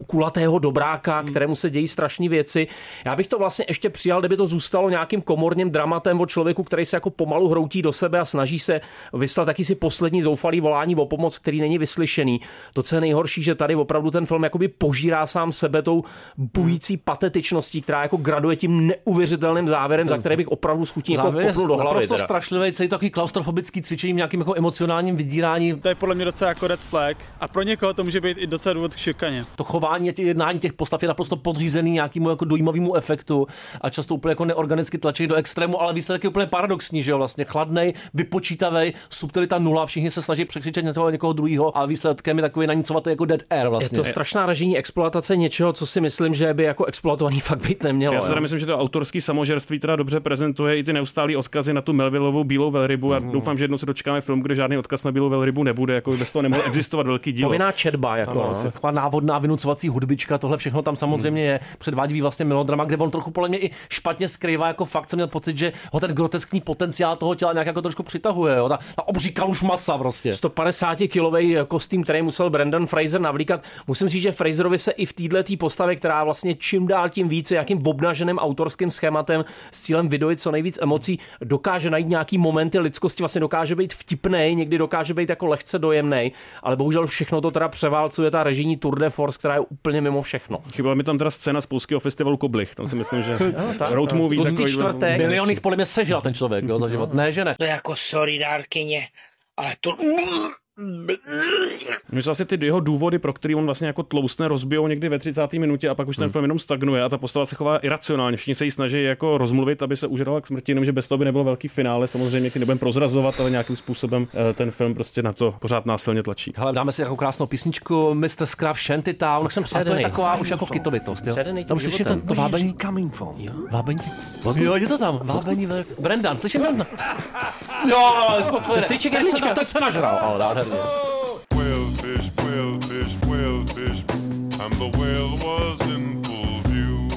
kulatého dobráka, Hmm. kterému se dějí strašné věci. Já bych to vlastně ještě přijal, kdyby to zůstalo nějakým komorním dramatem o člověku, který se jako pomalu hroutí do sebe a snaží se vyslat taky si poslední zoufalý volání o pomoc, který není vyslyšený. To, co je nejhorší, že tady opravdu ten film jakoby požírá sám sebe tou bující patetičností, která jako graduje tím neuvěřitelným závěrem, za který bych opravdu schutí jako Závěr je kopnul do hlavy. naprosto teda. strašlivý, celý takový klaustrofobický cvičením, nějakým jako emocionálním vydírání. To je podle mě docela jako red flag a pro někoho to může být i docela důvod k šikaně. To chování a tě- jednání těch postav je naprosto podřízený nějakému jako dojímavému efektu a často úplně jako neorganicky tlačí do extrému, ale výsledek je úplně paradoxní, že jo, vlastně chladnej, vypočítavý, subtilita nula, všichni se snaží překřičet někoho, někoho druhého a výsledkem je takový nanicovatý jako dead air vlastně. Je to strašná režijní exploatace něčeho, co si myslím, že by jako exploatovaný fakt být nemělo. Já si myslím, že to autorský samožerství teda dobře prezentuje i ty neustálé odkazy na tu Melvillovou bílou velrybu a Mhm. doufám, že jednou se dočkáme film, kde žádný odkaz na bílou velrybu nebude, jako by bez toho nemohl existovat velký dílo. Povinná četba, jako, Ano, no. Taková návodná vynucovací hudbička, tohle všechno tam samozřejmě je. Předvádí vlastně melodrama, kde on trochu podle mě i špatně skrývá, jako fakt jsem měl pocit, že ho ten groteskní potenciál toho těla nějak jako trošku přitahuje. Jo? Ta, ta obří kaluš masa prostě. 150 kilový kostým, který musel Brandon Fraser navlíkat. Musím říct, že Fraserovi se i v této postavě, která vlastně čím dál tím více, jakým obnaženým autorským schématem s cílem vydojit co nejvíc emocí, dokáže najít nějaký momenty lidskosti, vlastně dokáže být vtipný, někdy dokáže být jako lehce dojemný, ale bohužel všechno to teda převálcuje ta režijní Tour de Force, která je úplně mimo všechno. Chyběla mi tam teda scéna z polského festivalu Koblich, tam si myslím, že tak. road movie Tlustý takovýhle- čtvrtek. Milion jich podle mě sežil ten člověk jo, za život. Ne, že ne. To je jako sorry dárkyně, ale to... Myslím, asi ty jeho důvody, pro který on vlastně jako tloustne, rozbijou někdy ve 30. minutě a pak už ten Hmm. film jenom stagnuje a ta postava se chová iracionálně. Všichni se jí snaží jako rozmluvit, aby se užrala k smrti, jenomže bez toho by nebylo velký finále. Samozřejmě ty nebudeme prozrazovat, ale nějakým způsobem eh, ten film prostě na to pořád násilně tlačí. Hele, dáme si jako krásnou písničku Mr. Scruff Shantytown. jsem a to je taková už jako kitovitost. Jo? Tam slyšíte to, to vábení? Vábení? Jo, je to tam. Vábení. Brendan, slyšíte Brendan? Jo, spokojený. Teď se nažral. Ale nádherně. Whalefish, whalefish, whalefish, and the whale was in full view.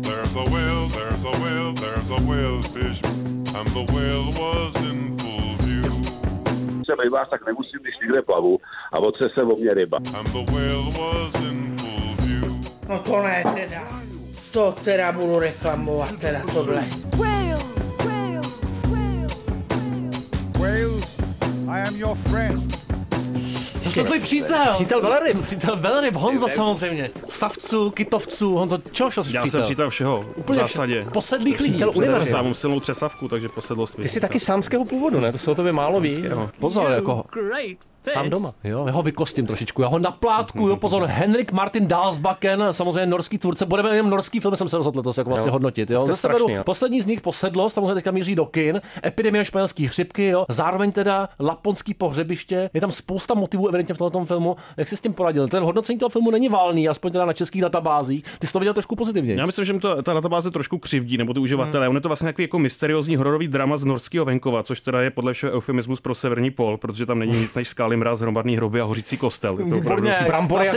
There's a whale, there's a whale, there's a whalefish, and the whale was in full view. se vás tak nemusím, když někde plavu a otře se o mě ryba. No to ne teda. To teda budu reklamovat, teda tohle. Wales, I am your friend. To jsem tvůj přítel. Přítel Veleryb. Přítel Veleryb, Honza samozřejmě. Savců, kitovců, Honzo, čeho šel jsi Já jsem přítel všeho, v Úplně zásadě. vše- posedlých lidí. Přítel univerza. Já mám silnou přesavku, takže posedlost. Ty jsi taky sámského původu, ne? To se o tobě málo ví. Pozor, jako Sám doma. Jo, já ho vykostím trošičku, já ho naplátku, jo, pozor, Henrik Martin Dalsbaken, samozřejmě norský tvůrce, budeme jenom norský film, jsem se rozhodl letos jako vlastně Jo. hodnotit, jo. Strašný, jo. poslední z nich, posedlost, samozřejmě teďka míří do kin, epidemie španělské chřipky, jo, zároveň teda laponský pohřebiště, je tam spousta motivů evidentně v tomto filmu, jak si s tím poradil. Ten hodnocení toho filmu není valný, aspoň teda na českých databázích, ty jsi to viděl trošku pozitivně. Já myslím, že to ta databáze trošku křivdí, nebo ty uživatelé. Hmm. On je to vlastně nějaký jako mysteriózní hororový drama z norského venkova, což teda je podle všeho eufemismus pro severní pol, protože tam není nic než skaly Páli mraz, hromadný hroby a hořící kostel. Je to Výborně, Brambory a.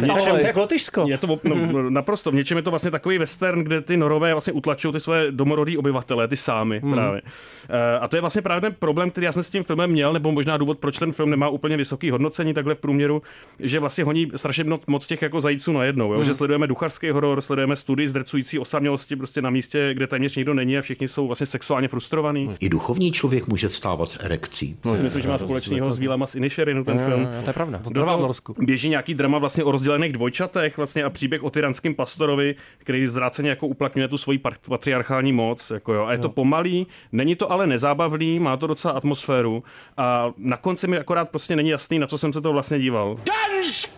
Něčem tak Lotyšsko. Je to no, naprosto. V něčem je to vlastně takový western, kde ty norové vlastně utlačují ty své domorodí obyvatele, ty sámy Hmm. právě. Eh, A to je vlastně právě ten problém, který já jsem s tím filmem měl, nebo možná důvod, proč ten film nemá úplně vysoký hodnocení takhle v průměru, že vlastně honí strašně moc- těch jako zajíců najednou. Jo? Hmm. Že sledujeme ducharský horor, sledujeme studii zdrcující osamělosti prostě na místě, kde téměř nikdo není a všichni jsou vlastně sexuálně frustrovaní. I duchovní člověk může vstávat s erekcí. To si myslím, že má společného s Vílama z Inisherinu ten Jo, film. jo, jo, to je pravda. To Do toho. Běží nějaký drama vlastně o rozdělených dvojčatech vlastně a příběh o tyranském pastorovi, který zvráceně jako uplatňuje tu svoji pat- patriarchální moc. Jako jo. A je to pomalý, není to ale nezábavný, má to docela atmosféru a na konci mi akorát prostě není jasný, na co jsem se to vlastně díval. Dansk!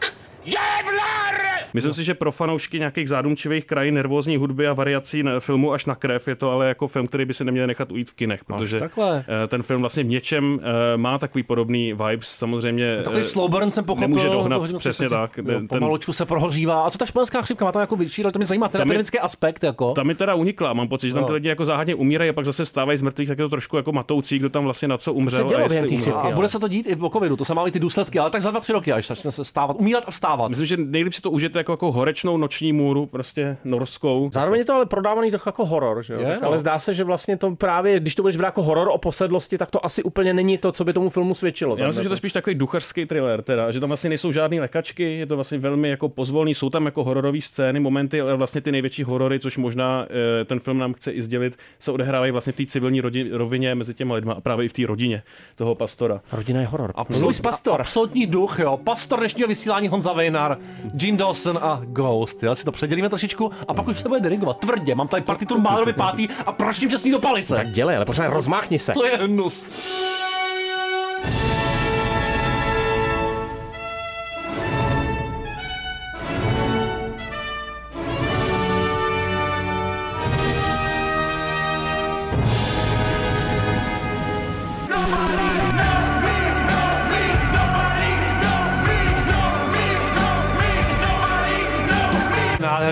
Jävlar! Myslím si, že pro fanoušky nějakých zádumčivých krajin, nervózní hudby a variací na filmu až na krev je to ale jako film, který by si neměli nechat ujít v kinech, protože eh, ten film vlastně v něčem eh, má takový podobný vibes, samozřejmě Takový eh, slow burn jsem pochopil. nemůže dohnat, přesně se- tak. Jo, Ten- Pomaločku se prohořívá. A co ta španělská chřipka? Má to jako větší, ale to mě zajímá, ten Tam akademický aspekt. Jako. Tam mi teda unikla, mám pocit, že tam ty lidi jako záhadně umírají a pak zase stávají z mrtvých, tak je to trošku jako matoucí, kdo tam vlastně na co umřel. a jestli umřel. chřipky, A bude se to dít i po covidu, to se má ty důsledky, ale tak za dva, tři roky, až začne se stávat, umírat a vstávat. Myslím, že nejlíp si to užijete jako, jako horečnou noční můru, prostě norskou. Zároveň je to ale prodávaný trochu jako horor, že jo? Je, tak, no. ale zdá se, že vlastně to právě, když to budeš brát jako horor o posedlosti, tak to asi úplně není to, co by tomu filmu svědčilo. Já myslím, že to je spíš takový duchařský thriller, teda, že tam vlastně nejsou žádné lekačky, je to vlastně velmi jako pozvolný, jsou tam jako hororové scény, momenty, ale vlastně ty největší horory, což možná eh, ten film nám chce i sdělit, se odehrávají vlastně v té civilní rodi, rovině mezi těma lidma a právě i v té rodině toho pastora. Rodina je horor. Absolut, Louis Pastor. Absolutní duch, jo. Pastor dnešního vysílání Honza Vejnar, Gene Dawson a Ghost. Jo. Si to předělíme trošičku a pak už to bude dirigovat tvrdě. Mám tady partituru Málerovi pátý a praštím čestný do palice. Tak dělej, ale pořád rozmáchni se. To je hnus.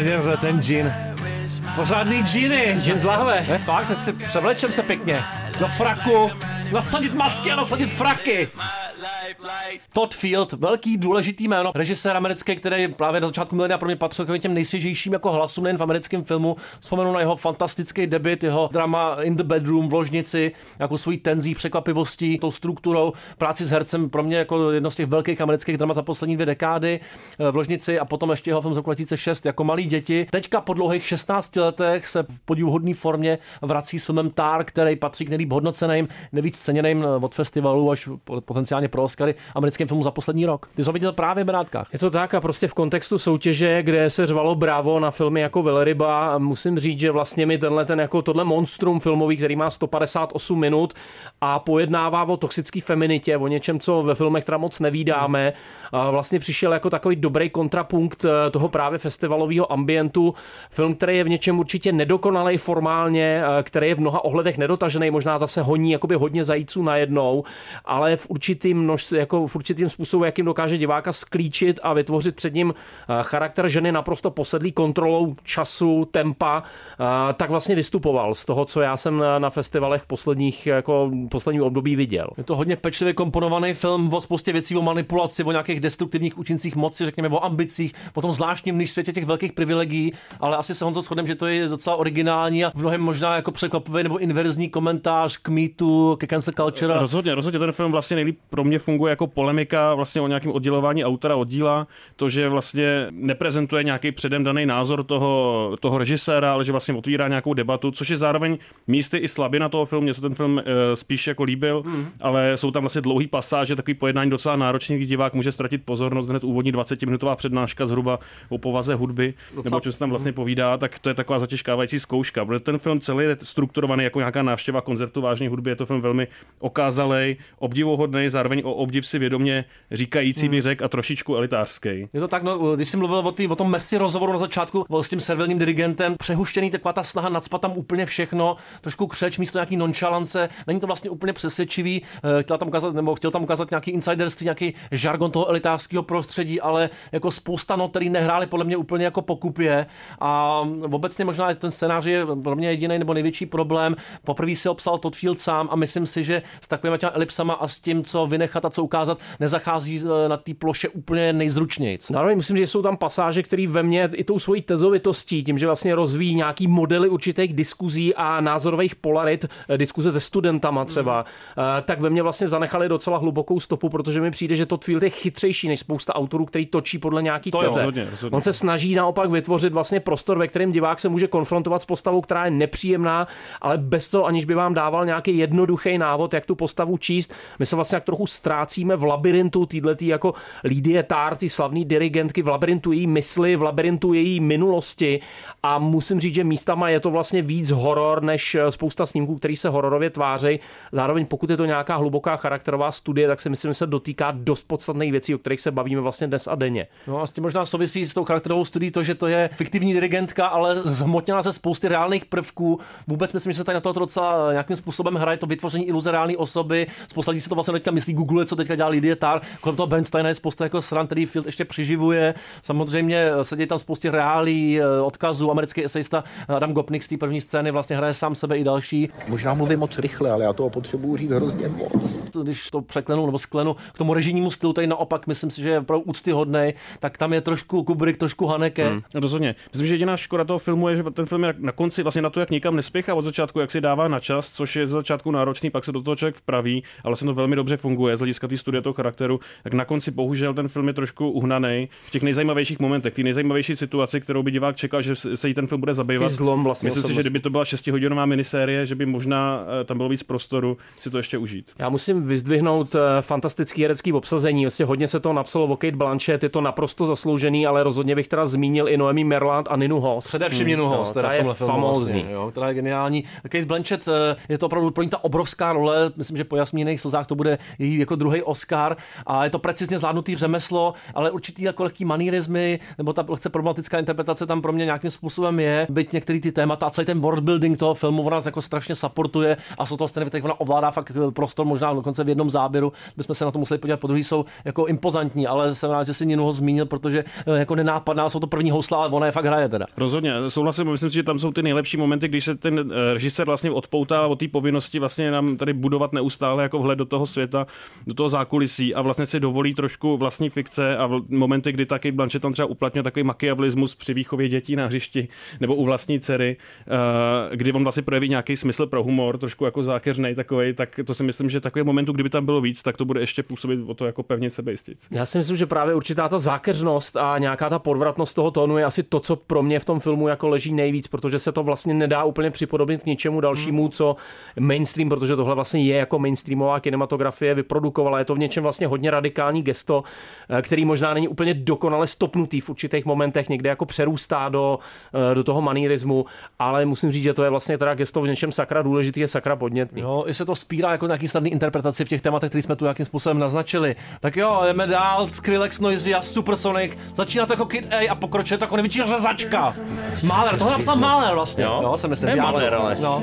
Že ten džin. Pořádný džiny. Džin z lahve. Ne, fakt, teď si převlečem se pěkně. Do fraku. Nasadit masky a nasadit fraky. Todd Field, velký důležitý jméno, režisér americký, který právě na začátku milénia pro mě patřil k těm nejsvěžejším jako hlasům nejen v americkém filmu. Vzpomenu na jeho fantastický debit, jeho drama In the Bedroom v ložnici, jako svojí tenzí, překvapivostí, tou strukturou, práci s hercem, pro mě jako jedno z těch velkých amerických dramat za poslední dvě dekády eh, v ložnici a potom ještě jeho film z roku 2006 jako malí děti. Teďka po dlouhých 16 letech se v podivuhodné formě vrací s filmem Tar, který patří k nejlíp hodnoceným, nejvíc ceněným eh, od festivalu až potenciálně pro Oscary americkým filmu za poslední rok. Ty jsi ho viděl právě v Benátkách. Je to tak a prostě v kontextu soutěže, kde se řvalo bravo na filmy jako Velryba, musím říct, že vlastně mi tenhle ten jako tohle monstrum filmový, který má 158 minut a pojednává o toxické feminitě, o něčem, co ve filmech teda moc nevídáme, a vlastně přišel jako takový dobrý kontrapunkt eh, toho právě festivalového ambientu. Film, který je v něčem určitě nedokonalý formálně, eh, který je v mnoha ohledech nedotažený, možná zase honí jakoby hodně zajíců najednou, ale v určitým množství, jako v určitým způsobu, jakým dokáže diváka sklíčit a vytvořit před ním eh, charakter ženy naprosto posedlý kontrolou času, tempa, eh, tak vlastně vystupoval z toho, co já jsem na, festivalech v posledních, jako posledním období viděl. Je to hodně pečlivě komponovaný film o spoustě věcí, o manipulaci, o nějakých destruktivních účincích moci, řekněme o ambicích, o tom zvláštním níž světě těch velkých privilegií, ale asi se Honzo shodem, že to je docela originální a v mnohem možná jako překvapivý nebo inverzní komentář k mýtu, ke cancel culture. Rozhodně, rozhodně ten film vlastně nejlíp pro mě funguje jako polemika vlastně o nějakém oddělování autora od díla, to, že vlastně neprezentuje nějaký předem daný názor toho, toho režiséra, ale že vlastně otvírá nějakou debatu, což je zároveň místy i slabina toho filmu. Mně se ten film e, spíš jako líbil, mm. ale jsou tam vlastně dlouhý pasáže, takový pojednání docela náročný, kdy divák může ztratit pozornost, hned úvodní 20-minutová přednáška zhruba o povaze hudby, docela... nebo co se tam vlastně povídá, tak to je taková zatěžkávající zkouška, protože ten film celý je strukturovaný jako nějaká návštěva koncertu vážné hudby, je to film velmi okázalej, obdivuhodný, zároveň o obdiv si vědomě říkající bych řekl a trošičku elitářský. Je to tak, no, když jsem mluvil o, tý, o tom Messi rozhovoru na začátku s tím servilním dirigentem, přehuštěný taková ta snaha nadspat tam úplně všechno, trošku křeč místo nějaký nonchalance, není to vlastně úplně přesvědčivý, eh, chtěl tam ukázat, nebo chtěl tam ukázat nějaký insiderství, nějaký žargon toho elitářského prostředí, ale jako spousta not, který nehráli podle mě úplně jako pokupě a obecně možná ten scénář je pro mě jediný nebo největší problém. Poprvé si obsal Todd Field sám a myslím si, že s takovými těma elipsama a s tím, co vynechal vynechat a co ukázat, nezachází eh, na té ploše úplně nejzručnějc. Zároveň myslím, že jsou tam pasáže, které ve mně i tou svojí tezovitostí, tím, že vlastně rozvíjí nějaký modely určitých diskuzí a názorových polarit, eh, diskuze se studentama třeba, eh, tak ve mně vlastně zanechali docela hlubokou stopu, protože mi přijde, že to Field je chytřejší než spousta autorů, který točí podle nějaký To teze. rozhodně, rozhodně. On se snaží naopak vytvořit vlastně prostor, ve kterém divák se může konfrontovat s postavou, která je nepříjemná, ale bez toho, aniž by vám dával nějaký jednoduchý návod, jak tu postavu číst. My se vlastně tak trochu ztrácíme v labirintu týhletý jako Lidie Tár, ty slavný dirigentky, v labirintu její mysli, v labirintu její minulosti a musím říct, že místama je to vlastně víc horor, než eh, spousta snímků, který se hororově tvářejí. Zároveň pokud je to nějaká hluboká charakterová studie, tak si myslím, že se dotýká dost podstatných věcí, o kterých se bavíme vlastně dnes a denně. No a s tím možná souvisí s tou charakterovou studií to, že to je fiktivní dirigentka, ale zhmotněná ze spousty reálných prvků. Vůbec myslím, že se tady na to docela nějakým způsobem hraje to vytvoření iluze reálné osoby. Spousta lidí se to vlastně teďka myslí, Google, co teďka dělá Lidie Tar. Kolem toho Bernsteina je spousta jako sran, který Field ještě přiživuje. Samozřejmě se dějí tam spousty reálí, eh, odkazů. Americký esejista Adam Gopnik z té první scény vlastně hraje sám sebe i další. Možná mluvím moc rychle, ale já toho potřebuji říct hrozně moc. Když to překlenu nebo sklenu k tomu režijnímu stylu, tady naopak myslím si, že je opravdu úctyhodný, tak tam je trošku Kubrick, trošku Haneke. Hmm. Rozhodně. Myslím, že jediná škoda toho filmu je, že ten film je na konci vlastně na to, jak nikam nespěchá od začátku, jak si dává na čas, což je z začátku náročný, pak se do toho člověk vpraví, ale vlastně to velmi dobře funguje z hlediska té studie toho charakteru. Tak na konci bohužel ten film je trošku uhnaný v těch nejzajímavějších momentech, ty nejzajímavější situaci, kterou by divák čekal, že se jí ten film bude zabývat. Zlom vlastně Myslím si, že kdyby to byla šestihodinová minisérie, že by možná eh, tam bylo víc prostoru si to ještě užít. Já musím vyzdvihnout eh, fantastický herecký obsazení. Vlastně hodně se to napsalo o Kate Blanchett, je to naprosto zasloužený, ale rozhodně bych teda zmínil i Noemi Merlant a Ninu Hoss. Především Ninu Jo, Hoss, teda ta v je filmu famózní. Vlastně, jo, která je geniální. Kate Blanchett eh, je to opravdu pro ní ta obrovská role, myslím, že po jasmíných slzách to bude její jako druhý Oscar a je to precizně zvládnutý řemeslo, ale určitý jako lehký manierismy nebo ta lehce problematická interpretace tam pro mě nějakým způsobem je, byť některý ty témata a celý ten worldbuilding toho filmu ona jako strašně supportuje a jsou to scény, tak ona ovládá fakt eh, prostor možná dokonce v jednom záběru, bychom se na to museli podívat, po druhý jsou jako impozantní, ale jsem rád, že si Ninu Hoss zmínil, protože eh, jako nenápadná jsou to první housla, ale ona je fakt hraje teda. Rozhodně, souhlasím, myslím si, že tam jsou ty nejlepší momenty, když se ten eh, režisér vlastně odpoutá od té povinnosti vlastně nám tady budovat neustále jako vhled do toho světa, do toho zákulisí a vlastně si dovolí trošku vlastní fikce a v momenty, kdy taky Blanchett tam třeba uplatňuje takový makiavlismus při výchově dětí na hřišti nebo u vlastní dcery, eh, kdy on vlastně projeví nějaký smysl pro humor, trošku jako zákeřnej takový, tak to si myslím, že takový momentů, kdyby tam bylo víc, tak to bude ještě působit o to jako pevně sebejistic. Já si myslím, že právě určitá ta zákeřnost a nějaká ta podvratnost toho tónu je asi to, co pro mě v tom filmu jako leží nejvíc, protože se to vlastně nedá úplně připodobnit k ničemu dalšímu, co mainstream, protože tohle vlastně je jako mainstreamová kinematografie, vyprodukovala. Je to v něčem vlastně hodně radikální gesto, eh, který možná není úplně dokonale stopnutý v určitých momentech, někde jako přerůstá do, eh, do toho manierismu, ale musím říct, že to je vlastně teda gesto v něčem sakra důležitý, je sakra podnětný. Jo, i se to spírá jako nějaký snadný interpretaci v těch tématech, které jsme tu nějakým způsobem naznačili. Tak jo, jdeme dál, Skrillex, Noisy a Supersonic. Začíná to jako Kid A a pokračuje to jako největší řezačka. Mahler, tohle napsal Mahler vlastně. Jo? jo jsem myslím. Ne Mahler, ale. No.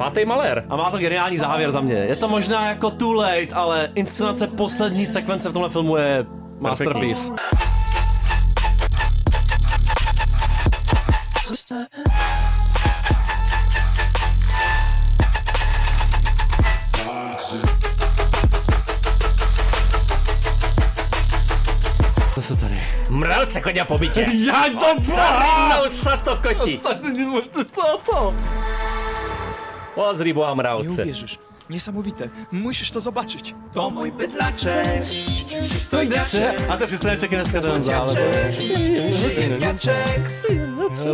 Pátý malér. A má to geniální závěr za mě. Je to možná jako too late, ale inscenace poslední sekvence v tomhle filmu je masterpiece. Co se tady? Mralce chodě po bytě. Já to Sarnou sa to koti. To, to. Pozri, a mralce. Nie. Niesamowite. Musisz to zobaczyć. To mój bydlaczek. Stojňaček. A to přistojňaček je dneska ten zále.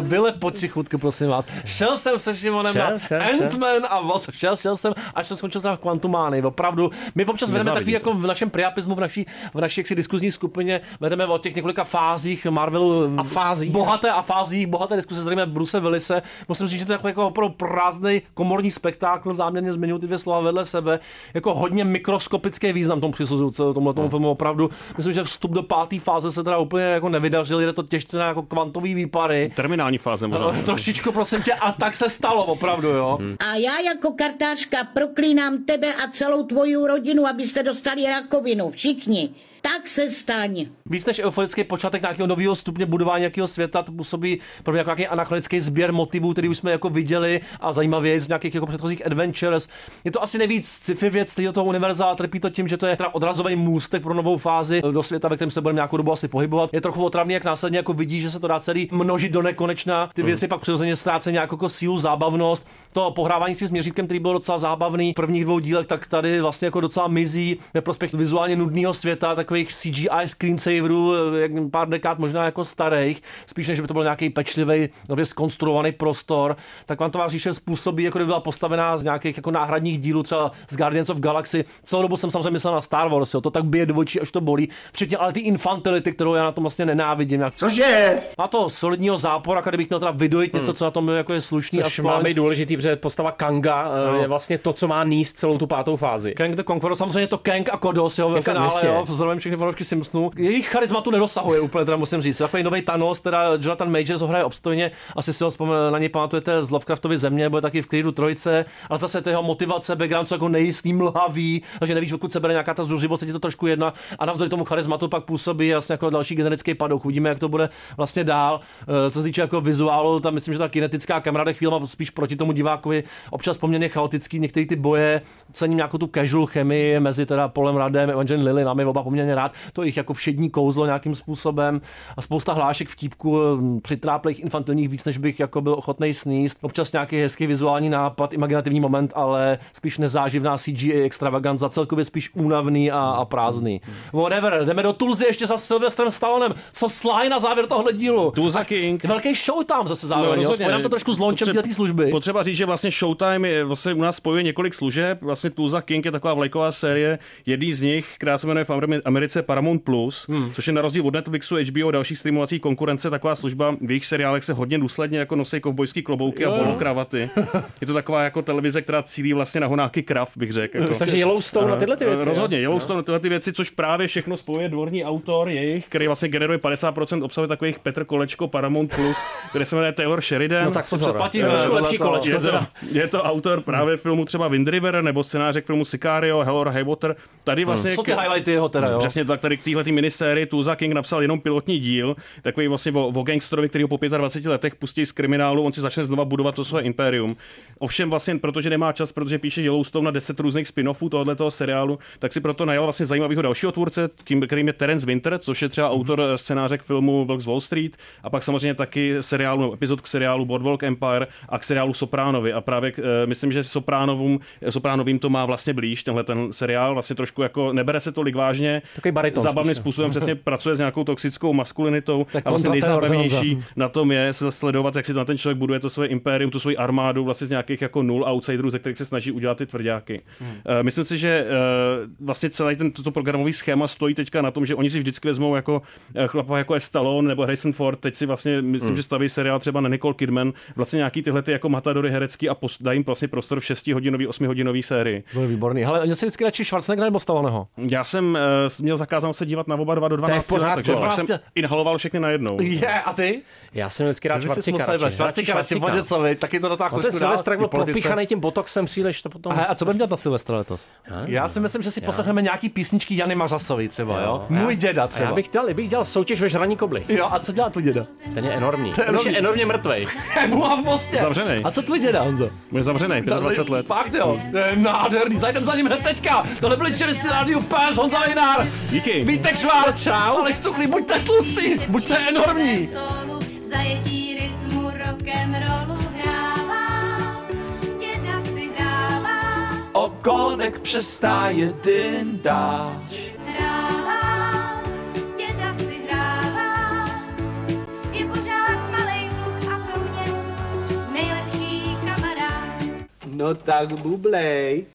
Byle po tři chutky, prosím vás. Šel jsem se Šimonem Šel, na. Ant-Man a Wasp. Šel, šel jsem, až jsem skončil v Quantumány. Opravdu, my občas vedeme takový to. jako v našem priapismu, v naší, v naší jaksi diskuzní skupině, vedeme o těch několika fázích Marvelu. A fázích. Bohaté a fázích, bohaté diskuze, zdravíme Bruce Willise. Musím říct, že to je jako opravdu prázdný komorní spektákl, záměrně zmiňuji ty dvě slova vedle sebe, jako hodně mikroskopický význam tomu přisuzuju tomhle tomu filmu opravdu. Myslím, že vstup do páté fáze se teda úplně jako nevydařil, jde to těžce na jako kvantový výpary. Terminální fáze možná. No, trošičku, prosím tě, a tak se stalo, opravdu, jo. A já jako kartářka proklínám tebe a celou tvoji rodinu, abyste dostali rakovinu. Všichni. Tak se staň. Víc než euforický počátek nějakého nového stupně budování nějakého světa, to působí pro mě jako nějaký anachronický sběr motivů, který už jsme jako viděli a zajímavě z nějakých jako předchozích adventures. Je to asi nejvíc sci-fi věc celého toho univerza, trpí to tím, že to je teda odrazový můstek pro novou fázi do světa, ve kterém se budeme nějakou dobu asi pohybovat. Je trochu otravný, jak následně jako vidí, že se to dá celý množit do nekonečna. Ty věci pak přirozeně ztrácejí nějakou jako sílu, zábavnost. To pohrávání si s měřítkem, který byl docela zábavný v prvních dvou dílech, tak tady vlastně jako docela mizí ve prospěch vizuálně nudného světa, takových CGI screensaverů, jak pár dekád možná jako starých, spíš než by to byl nějaký pečlivý, nově skonstruovaný prostor, tak vám to vás říše způsobí, jako by byla postavená z nějakých jako náhradních dílů, třeba z Guardians of Galaxy. Celou dobu jsem samozřejmě myslel na Star Wars, jo, to tak bije do očí, až to bolí, včetně ale ty infantility, kterou já na tom vlastně nenávidím. Jak... Cože? Má to solidního zápora, kdybych měl teda vydojit něco, co na tom jako je slušný. Což a má schválně. být důležitý, protože postava Kanga No. no. je vlastně to, co má níst celou tu pátou fázi. Kang the Conqueror, samozřejmě to Kang a Kodos, jo, ve finále, jo, vzhledem všechny fanoušky Simpsonů. Jejich charisma tu nedosahuje úplně, teda musím říct. Takový nový Thanos, teda Jonathan Majors hraje obstojně, asi si ho vzpomín, na něj pamatujete z Lovecraftovy země, bude taky v Creedu trojce, ale zase jeho motivace, background jsou jako nejistý, mlhavý, takže nevíš, odkud se bere nějaká ta zuřivost, je to trošku jedna a navzdory tomu charismatu pak působí jasně jako další generický padok. Uvidíme, jak to bude vlastně dál. Eh, Co se týče jako vizuálu, tam myslím, že ta kinetická kamera jde chvíli spíš proti tomu divákovi, občas poměrně chaotický, některé ty boje, cením nějakou tu casual chemii mezi teda Polem Radem a Evangeline Lilly, máme oba poměrně rád, to jich jako všední kouzlo nějakým způsobem a spousta hlášek vtípku, hm, přitráplých infantilních víc, než bych jako byl ochotný sníst. Občas nějaký hezký vizuální nápad, imaginativní moment, ale spíš nezáživná CGI extravaganza, celkově spíš únavný a, a prázdný. Whatever, jdeme do Tulzy ještě za Sylvestrem Stallonem. Co Sly na závěr tohle dílu? Tulsa King. Velký show tam zase zároveň, no, nám to trošku s Potře- této služby. Potřeba říct, že vlastně Showtime je, vlastně u nás spojuje několik služeb. Vlastně Tulsa King je taková vlajková série. Jedný z nich, která se jmenuje v Americe Paramount Plus, hmm. což je na rozdíl od Netflixu, HBO a dalších streamovacích konkurence taková služba. V jejich seriálech se hodně důsledně jako nosí kovbojský klobouky Jo, a bolo kravaty. je to taková jako televize, která cílí vlastně na honáky krav, bych řekl. Jako. Takže Yellowstone na tyhle ty věci, jo? Rozhodně, Yellowstone na tyhle ty věci, což právě všechno spojuje dvorní autor jejich, který vlastně generuje 50% obsahu takových Petr Kolečko Paramount Plus, který se jmenuje Taylor Sheridan. No tak pozor, trošku tohle lepší to- kolečko Je to, teda. je to autor právě filmu třeba Wind River nebo scénáře k filmu Sicario, Hell or High Water. Tady vlastně... Jsou ty highlighty jeho teda, jo? Přesně tak, tady k téhle minisérii Tulsa King napsal jenom pilotní díl, takový vlastně o, o gangsterovi, který ho po 25 letech pustí z kriminálu, on si začne znova budovat to své impérium. Ovšem vlastně, protože nemá čas, protože píše Yellowstone na 10 různých spin-offů tohoto seriálu, tak si proto najal vlastně zajímavého dalšího tvůrce, tím, kterým je Terence Winter, což je třeba autor scénáře k filmu Vlk z Wall Street a pak samozřejmě taky seriálu, epizod k seriálu Boardwalk Empire a k seriálu Sopránovi. A právě eh, myslím, že Sopránovým, Sopránovým to má vlastně blíž, tenhle ten seriál, vlastně trošku jako nebere se tolik vážně. Takový bariton Zábavným spíš, no. způsobem přesně pracuje s nějakou toxickou maskulinitou Tak a vlastně nejzábavnější na tom je se sledovat, jak si ten člověk buduje to své impérium, tu svoji armádu vlastně z nějakých jako nul outsiderů, ze kterých se snaží udělat ty tvrdáky. Hmm. Myslím si, že eh, vlastně celý ten toto programový schéma stojí teďka na tom, že oni si vždycky vezmou jako eh, chlapa jako je Stallone nebo Harrison Ford, teď si vlastně myslím, Hmm. že staví seriál třeba na Nicole Kidman, vlastně nějaký tyhle ty jako matadory herecký a pos, dají jim vlastně prostor v 6 hodinový, 8 hodinový sérii. To je výborný. Ale měl jsi vždycky radši Schwarzeneggera nebo Stalloneho? Já jsem uh, měl zakázáno se dívat na oba dva do To je v 12 let, takže pak jsem inhaloval všechny najednou. Je, a ty? Já jsem vždycky rád Ty bys si Švarcika. musel vybrat Švarcika, radši Voděcovi, taky to dotáhl trošku dál, Silvestr ty byl propíchaný tím botoxem příliš, to potom... A, a co budeme dělat na Silvestra letos? Já si myslím, že si poslechneme nějaký písničky Jany Mařasový třeba, jo? Můj děda třeba. já bych dělal, bych dělal soutěž ve žraní kobly. Jo, a co dělá tvůj děda? Ten je enormní. Ten je enormní. enormně mrtvej. Buha v mostě. Zavřenej. A co tvůj děda, Honzo? Bude zavřený, 25 let. Fakt jo, nádherný, zajdem za ním hned teďka. Tohle byli čerstvý rádiu Pes, Honza Lejnár. Díky. Vítek Švárc, čau. Alex Tuchlý, buďte tlustý, buďte enormní. Zajetí rytmu rock'n'rollu hrává, děda si hrává, Ogonek přestáje dyndáč. hrává, děda si hrává, je pořád malej kluk a pro mě nejlepší kamarád. No tak bublej.